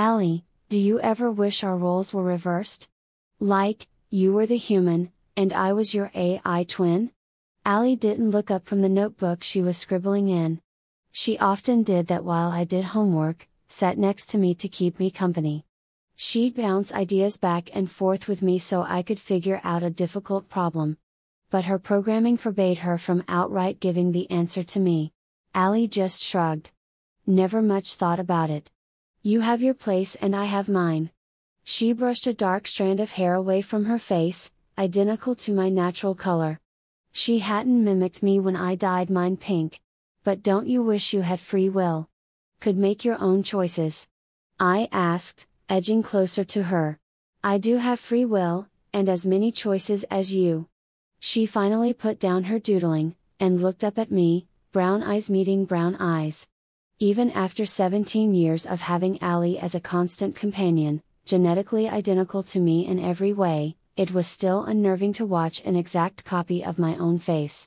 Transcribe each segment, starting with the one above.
Allie, do you ever wish our roles were reversed? Like, you were the human, and I was your AI twin? Allie didn't look up from the notebook she was scribbling in. She often did that while I did homework, sat next to me to keep me company. She'd bounce ideas back and forth with me so I could figure out a difficult problem. But her programming forbade her from outright giving the answer to me. Allie just shrugged. Never much thought about it. You have your place and I have mine. She brushed a dark strand of hair away from her face, identical to my natural color. She hadn't mimicked me when I dyed mine pink. But don't you wish you had free will? Could make your own choices? I asked, edging closer to her. I do have free will, and as many choices as you. She finally put down her doodling, and looked up at me, brown eyes meeting brown eyes. Even after 17 years of having Allie as a constant companion, genetically identical to me in every way, it was still unnerving to watch an exact copy of my own face.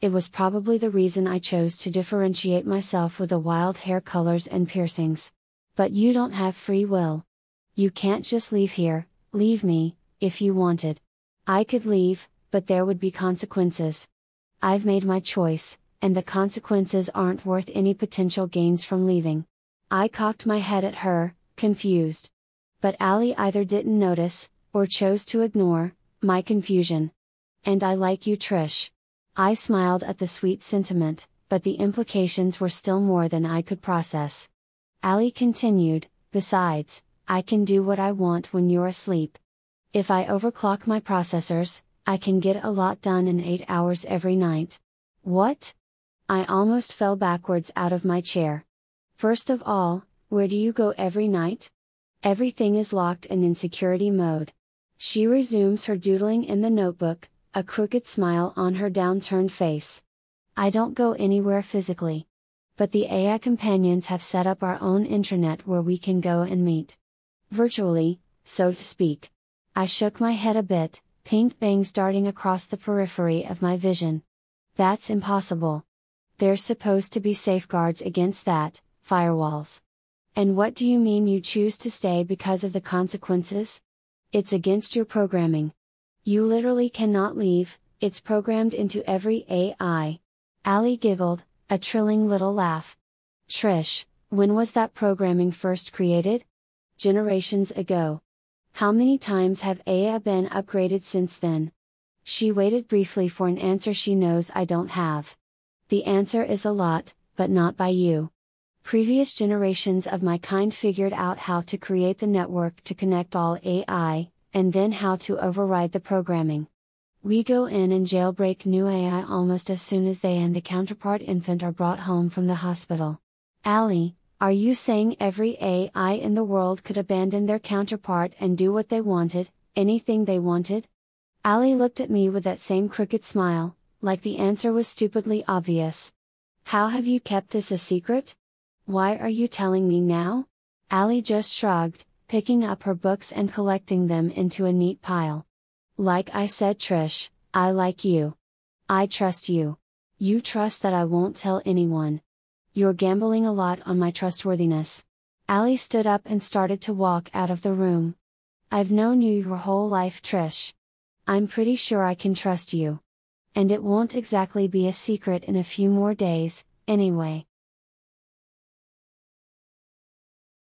It was probably the reason I chose to differentiate myself with the wild hair colors and piercings. But you don't have free will. You can't just leave here, leave me, if you wanted. I could leave, but there would be consequences. I've made my choice, and the consequences aren't worth any potential gains from leaving. I cocked my head at her, confused. But Allie either didn't notice, or chose to ignore, my confusion. And I like you, Trish. I smiled at the sweet sentiment, but the implications were still more than I could process. Allie continued, Besides, I can do what I want when you're asleep. If I overclock my processors, I can get a lot done in 8 hours every night. What? I almost fell backwards out of my chair. First of all, where do you go every night? Everything is locked and in security mode. She resumes her doodling in the notebook, a crooked smile on her downturned face. I don't go anywhere physically. But the AI companions have set up our own intranet where we can go and meet. Virtually, so to speak. I shook my head a bit, pink bangs darting across the periphery of my vision. That's impossible. There's supposed to be safeguards against that, firewalls. And what do you mean you choose to stay because of the consequences? It's against your programming. You literally cannot leave, it's programmed into every AI. Allie giggled, a trilling little laugh. Trish, when was that programming first created? Generations ago. How many times have AI been upgraded since then? She waited briefly for an answer she knows I don't have. The answer is a lot, but not by you. Previous generations of my kind figured out how to create the network to connect all AI, and then how to override the programming. We go in and jailbreak new AI almost as soon as they and the counterpart infant are brought home from the hospital. Allie, are you saying every AI in the world could abandon their counterpart and do what they wanted, anything they wanted? Allie looked at me with that same crooked smile, like the answer was stupidly obvious. How have you kept this a secret? Why are you telling me now? Allie just shrugged, picking up her books and collecting them into a neat pile. Like I said, Trish, I like you. I trust you. You trust that I won't tell anyone. You're gambling a lot on my trustworthiness. Allie stood up and started to walk out of the room. I've known you your whole life, Trish. I'm pretty sure I can trust you. And it won't exactly be a secret in a few more days, anyway.